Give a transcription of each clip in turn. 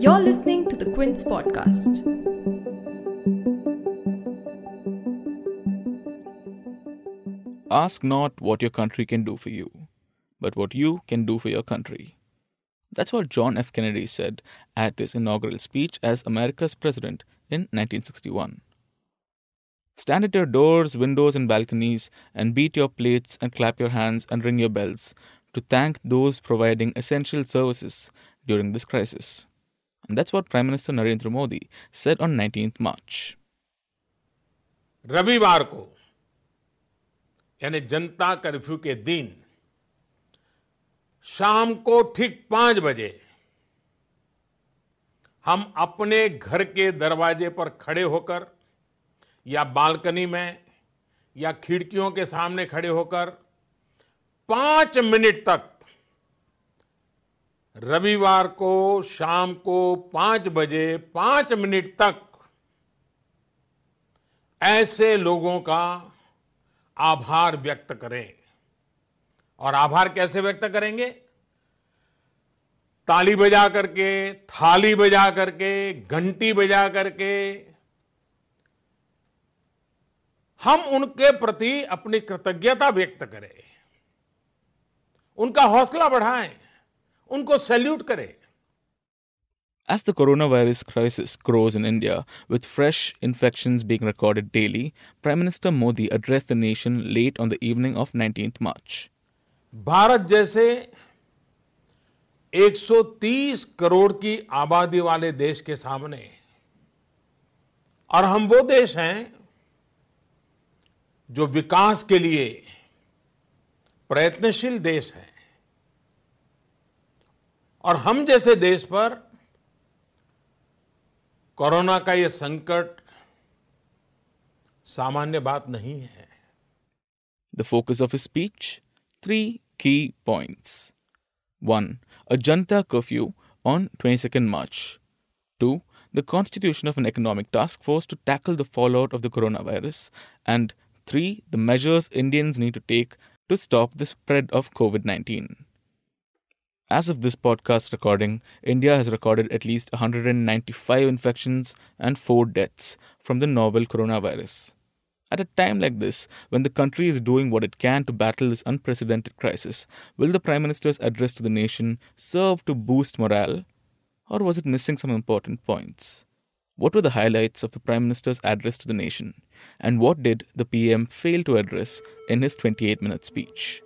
You're listening to the Quince podcast. Ask not what your country can do for you, but what you can do for your country. That's what John F. Kennedy said at his inaugural speech as America's president in 1961. Stand at your doors, windows, and balconies and beat your plates and clap your hands and ring your bells to thank those providing essential services during this crisis. And that's what Prime Minister Narendra Modi said on 19th March. रविवार को यानी जनता curfew के दिन शाम को ठीक पाँच बजे हम अपने घर के दरवाजे पर खड़े होकर या बालकनी में या खिड़कियों के सामने खड़े होकर पाँच मिनट तक। रविवार को, शाम को पाँच बजे, पाँच मिनट तक ऐसे लोगों का आभार व्यक्त करें। और आभार कैसे व्यक्त करेंगे? ताली बजा करके, थाली बजा करके, घंटी बजा करके। हम उनके प्रति अपनी कृतज्ञता व्यक्त करें। उनका हौसला बढ़ाएँ उनको सैल्यूट करें As the coronavirus crisis grows in India, with fresh infections being recorded daily, Prime Minister Modi addressed the nation late on the evening of 19th March. Bharat जैसे 130 करोड़ की आबादी वाले देश के सामने और हम वो देश हैं जो विकास के लिए प्रयत्नशील देश है और हम जैसे देश पर कोरोना का ये संकट सामान्य बात नहीं है The focus of his speech three key points. 1. A Janta curfew on 22nd March. 2. The constitution of an economic task force to tackle the fallout of the coronavirus. And 3. The measures Indians need to take to stop the spread of COVID 19. As of this podcast recording, India has recorded at least 195 infections and 4 deaths from the novel coronavirus. At a time like this, when the country is doing what it can to battle this unprecedented crisis, will the Prime Minister's address to the nation serve to boost morale? Or was it missing some important points? What were the highlights of the Prime Minister's address to the nation? And what did the PM fail to address in his 28 minute speech?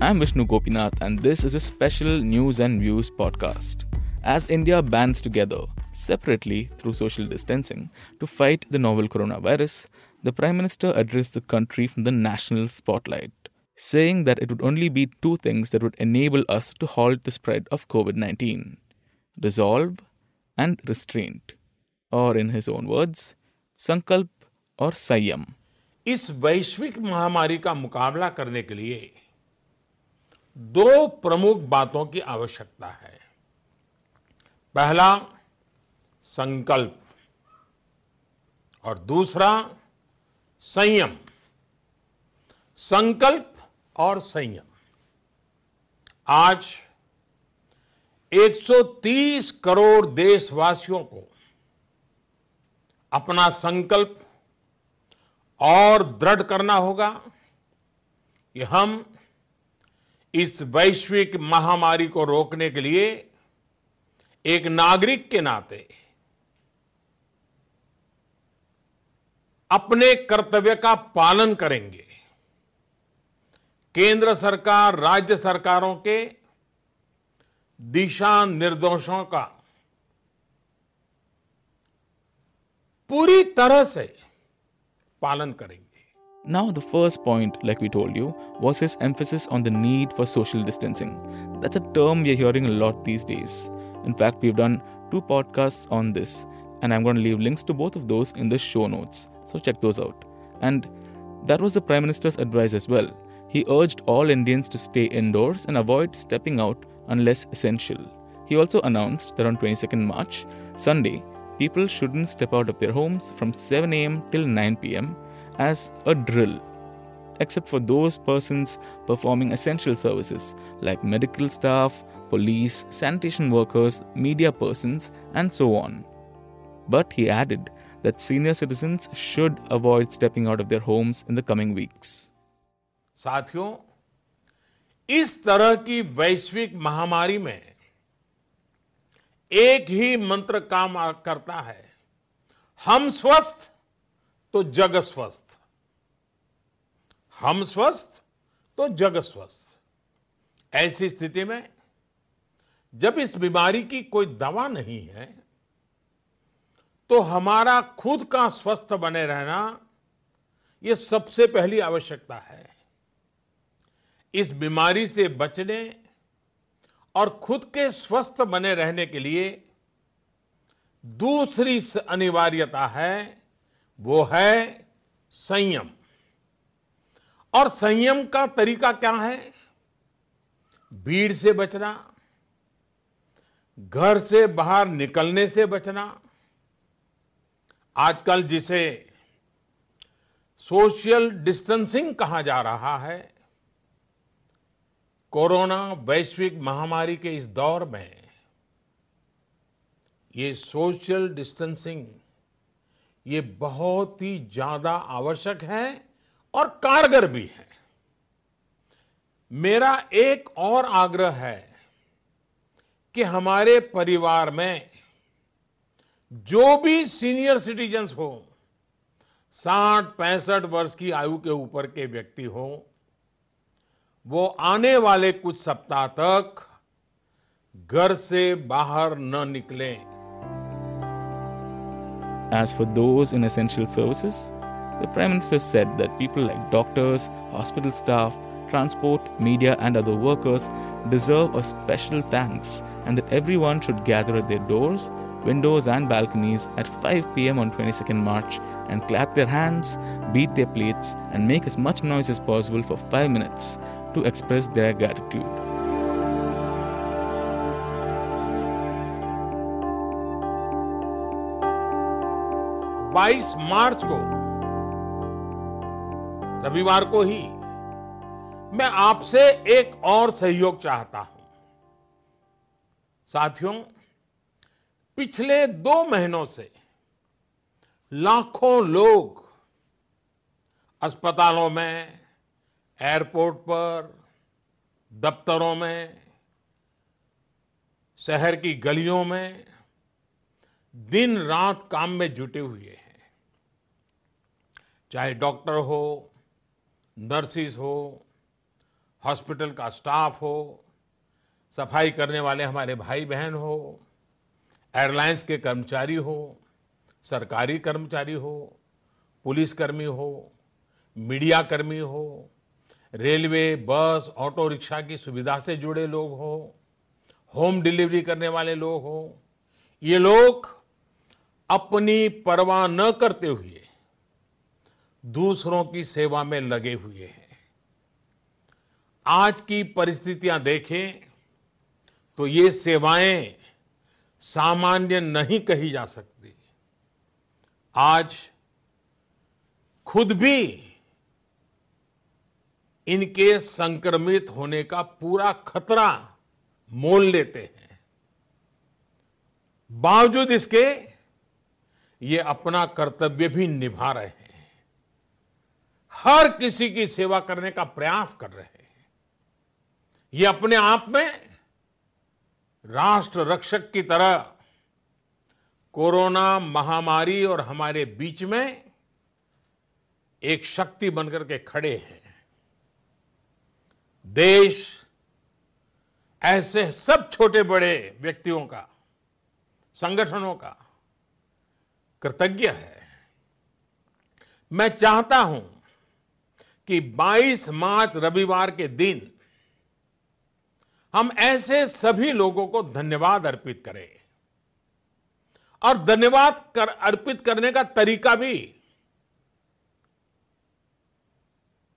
I'm Vishnu Gopinath, and this is a special news and views podcast. As India bands together, separately through social distancing, to fight the novel coronavirus, the Prime Minister addressed the country from the national spotlight, saying that it would only be two things that would enable us to halt the spread of COVID 19 resolve and restraint, or in his own words, Sankalp or Sayam. इस वैश्विक महामारी का मुकाबला करने के लिए दो प्रमुख बातों की आवश्यकता है। पहला, संकल्प। और दूसरा, संयम। संकल्प और संयम। आज 130 करोड़ देशवासियों को अपना संकल्प और दृढ़ करना होगा कि हम इस वैश्विक महामारी को रोकने के लिए एक नागरिक के नाते अपने कर्तव्य का पालन करेंगे। केंद्र सरकार, राज्य सरकारों के दिशा निर्देशों का पूरी तरह से पालन करेंगे। Now, the first point, like we told you, was his emphasis on the need for social distancing. That's a term we're hearing a lot these days. In fact, we've done two podcasts on this, and I'm going to leave links to both of those in the show notes. So check those out. And that was the Prime Minister's advice as well. He urged all Indians to stay indoors and avoid stepping out unless essential. He also announced that on 22nd March, Sunday, people shouldn't step out of their homes from 7 am till 9 pm as a drill, except for those persons performing essential services like medical staff, police, sanitation workers, media persons, and so on. But he added that senior citizens should avoid stepping out of their homes in the coming weeks. साथियों इस तरह की वैश्विक महामारी में एक ही मंत्र काम करता है हम स्वस्थ तो जग स्वस्थ। हम स्वस्थ तो जग स्वस्थ। ऐसी स्थिति में जब इस बीमारी की कोई दवा नहीं है तो हमारा खुद का स्वस्थ बने रहना यह सबसे पहली आवश्यकता है। इस बीमारी से बचने और खुद के स्वस्थ बने रहने के लिए दूसरी अनिवार्यता है वो है संयम। और संयम का तरीका क्या है? भीड़ से बचना, घर से बाहर निकलने से बचना। आजकल जिसे सोशल डिस्टेंसिंग कहा जा रहा है, कोरोना वैश्विक महामारी के इस दौर में ये सोशल डिस्टेंसिंग ये बहुत ही ज़्यादा आवश्यक है और कारगर भी है। मेरा एक और आग्रह है कि हमारे परिवार में जो भी सीनियर सिटीजन्स हो, साठ, पैंसठ वर्ष की आयु के ऊपर के व्यक्ति हो, वो आने वाले कुछ सप्ताह तक घर से बाहर न निकलें। As for those in essential services, the Prime Minister said that people like doctors, hospital staff, transport, media, and other workers deserve a special thanks and that everyone should gather at their doors windows and balconies at 5 pm on 22nd March and clap their hands, beat their plates, and make as much noise as possible for 5 minutes to express their gratitude. बाईस मार्च को, रविवार को ही मैं आपसे एक और सहयोग चाहता हूँ। साथियों, पिछले दो महीनों से लाखों लोग अस्पतालों में, एयरपोर्ट पर, दफ्तरों में, शहर की गलियों में दिन रात काम में जुटे हुए हैं। चाहे डॉक्टर हो, नर्सिस हो, हॉस्पिटल का स्टाफ हो, सफ़ाई करने वाले हमारे भाई बहन हो, एयरलाइंस के कर्मचारी हो, सरकारी कर्मचारी हो पुलिसकर्मी हो, मीडिया कर्मी हो, रेलवे, बस, ऑटो रिक्शा की सुविधा से जुड़े लोग हो, होम डिलीवरी करने वाले लोग हो, ये लोग अपनी परवाह न करते हुए दूसरों की सेवा में लगे हुए हैं। आज की परिस्थितियाँ देखें तो ये सेवाएँ सामान्य नहीं कही जा सकती। आज खुद भी इनके संक्रमित होने का पूरा खतरा मोल लेते हैं। बावजूद इसके ये अपना कर्तव्य भी निभा रहे हैं। हर किसी की सेवा करने का प्रयास कर रहे हैं। ये अपने आप में राष्ट्र रक्षक की तरह कोरोना महामारी और हमारे बीच में एक शक्ति बनकर के खड़े हैं। देश ऐसे सब छोटे बड़े व्यक्तियों का, संगठनों का कृतज्ञ है। मैं चाहता हूँ कि 22 मार्च रविवार के दिन हम ऐसे सभी लोगों को धन्यवाद अर्पित करें और धन्यवाद कर, अर्पित करने का तरीका भी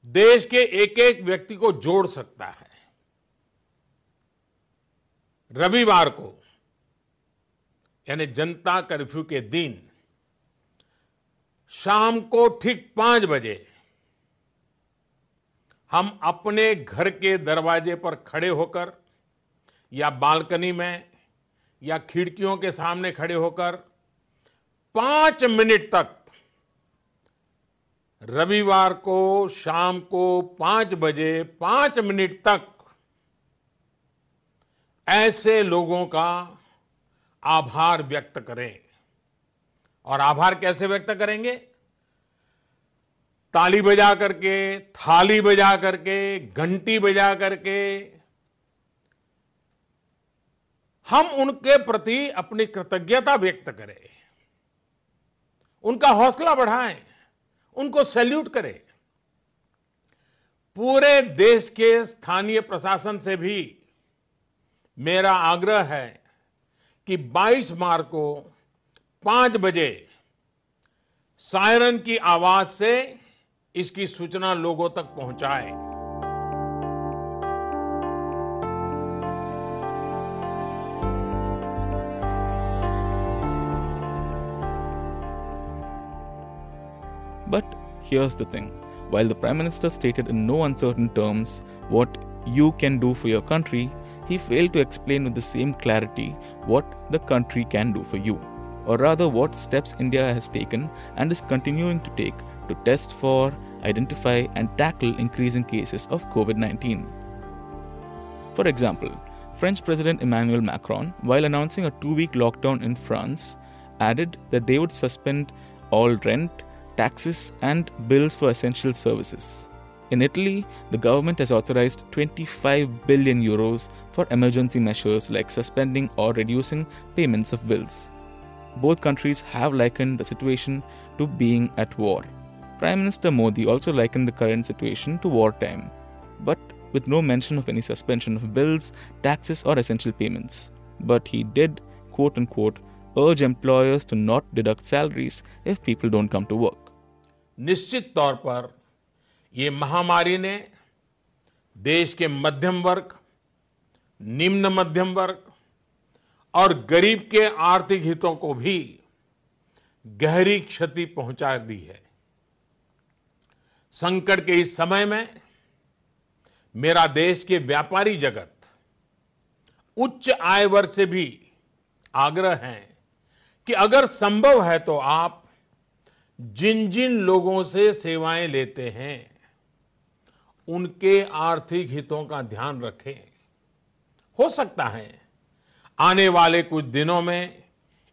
देश के एक एक व्यक्ति को जोड़ सकता है। रविवार को, यानी जनता कर्फ्यू के दिन शाम को ठीक पाँच बजे हम अपने घर के दरवाजे पर खड़े होकर, या बालकनी में, या खिड़कियों के सामने खड़े होकर, पाँच मिनट तक रविवार को, शाम को पाँच बजे, पाँच मिनट तक ऐसे लोगों का आभार व्यक्त करें। और आभार कैसे व्यक्त करेंगे? ताली बजा करके, थाली बजा करके, घंटी बजा करके, हम उनके प्रति अपनी कृतज्ञता व्यक्त करें, उनका हौसला बढ़ाएँ, उनको सैल्यूट करें। पूरे देश के स्थानीय प्रशासन से भी मेरा आग्रह है कि 22 मार्च को 5 बजे सायरन की आवाज़ से इसकी सूचना लोगों तक पहुँचाए But here's the thing while the Prime Minister stated in no uncertain terms what you can do for your country, he failed to explain with the same clarity what the country can do for you, or rather, what steps India has taken and is continuing to take to test for, identify, and tackle increasing cases of COVID 19. For example, French President Emmanuel Macron, while announcing a two week lockdown in France, added that they would suspend all rent, taxes, and bills for essential services. In Italy, the government has authorized 25 billion euros for emergency measures like suspending or reducing payments of bills. Both countries have likened the situation to being at war. Prime Minister Modi also likened the current situation to wartime, but with no mention of any suspension of bills, taxes, or essential payments. But he did, quote unquote, urge employers to not deduct salaries if people don't come to work. निश्चित तौर पर ये महामारी ने देश के मध्यम वर्ग निम्न मध्यम वर्ग और गरीब के आर्थिक हितों को भी गहरी क्षति पहुँचा दी है संकट के इस समय में मेरा देश के व्यापारी जगत उच्च आय वर्ग से भी आग्रह है कि अगर संभव है तो आप जिन जिन लोगों से सेवाएँ लेते हैं, उनके आर्थिक हितों का ध्यान रखें। हो सकता है आने वाले कुछ दिनों में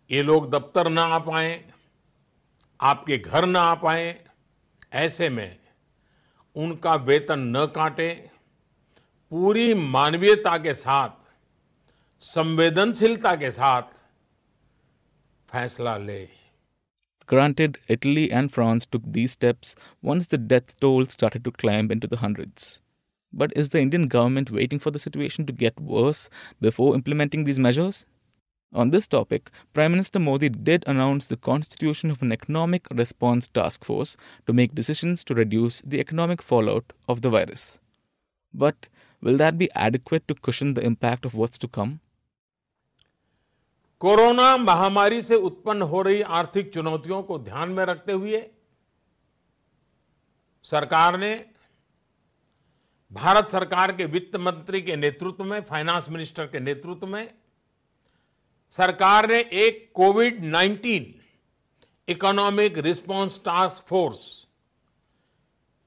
ये लोग दफ्तर ना आ पाए, आपके घर ना आ पाए, ऐसे में उनका वेतन न काटे पूरी मानवीयता के साथ संवेदनशीलता के साथ फैसला ले Granted, Italy and France took these steps once the death toll started to climb into the hundreds. But is the Indian government waiting for the situation to get worse before implementing these measures? On this topic, Prime Minister Modi did announce the constitution of an economic response task force to make decisions to reduce the economic fallout of the virus. But will that be adequate to cushion the impact of what's to come? Corona महामारी से उत्पन्न हो रही आर्थिक चुनौतियों को ध्यान में रखते हुए सरकार ने भारत सरकार के वित्त मंत्री के नेतृत्व में फाइनेंस मिनिस्टर के नेतृत्व में सरकार ने एक covid 19 economic response task force,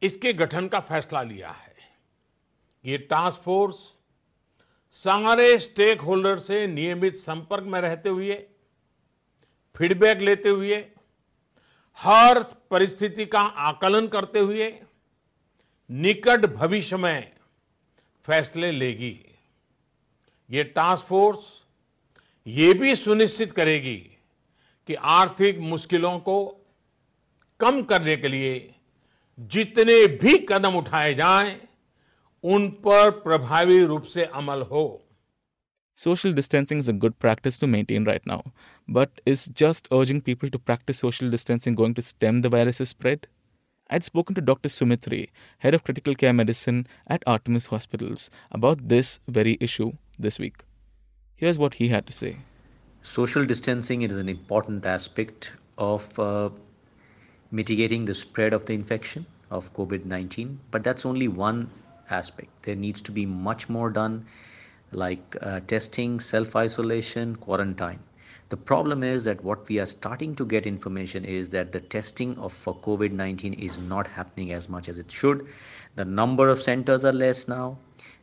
इसके गठन का फैसला लिया है। ये टास्क फोर्स सारे स्टेक होल्डर से नियमित संपर्क में रहते हुए, फीडबैक लेते हुए, हर परिस्थिति का आकलन करते हुए निकट भविष्य में फैसले लेगी। ये टास्क फोर्स ये भी सुनिश्चित करेगी कि आर्थिक मुश्किलों को कम करने के लिए जितने भी कदम उठाए जाएँ उन पर प्रभावी रूप से अमल हो social distancing is a good practice to maintain right now but is just urging people to practice social distancing going to stem the virus spread I'd spoken to Dr. Sumitri, head of critical care medicine at Artemis Hospitals, about this very issue this week. Here's what he had to say. Social distancing is an important aspect of uh, mitigating the spread of the infection of COVID 19, but that's only one aspect. There needs to be much more done, like uh, testing, self isolation, quarantine. The problem is that what we are starting to get information is that the testing of for COVID 19 is not happening as much as it should. The number of centers are less now,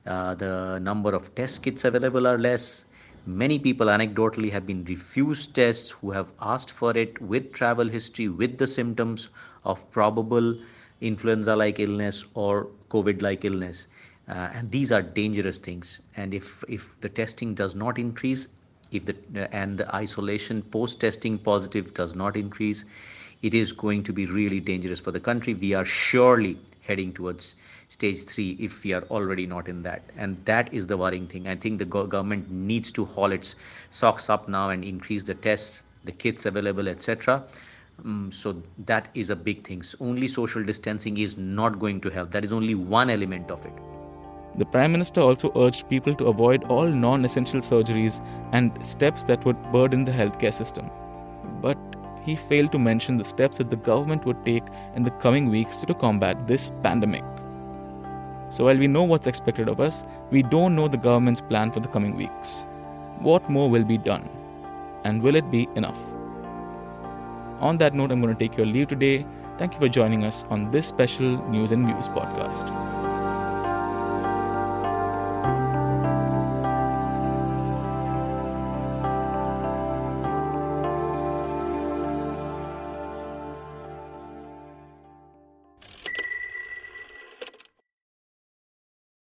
uh, the number of test kits available are less. Many people anecdotally have been refused tests who have asked for it with travel history, with the symptoms of probable influenza like illness or COVID like illness. Uh, and these are dangerous things. And if, if the testing does not increase, if the and the isolation post testing positive does not increase, it is going to be really dangerous for the country. We are surely heading towards stage three if we are already not in that. And that is the worrying thing. I think the government needs to haul its socks up now and increase the tests, the kits available, etc. Um, so that is a big thing. So only social distancing is not going to help. That is only one element of it. The Prime Minister also urged people to avoid all non essential surgeries and steps that would burden the healthcare system. But he failed to mention the steps that the government would take in the coming weeks to combat this pandemic. So, while we know what's expected of us, we don't know the government's plan for the coming weeks. What more will be done? And will it be enough? On that note, I'm going to take your leave today. Thank you for joining us on this special News and Views podcast.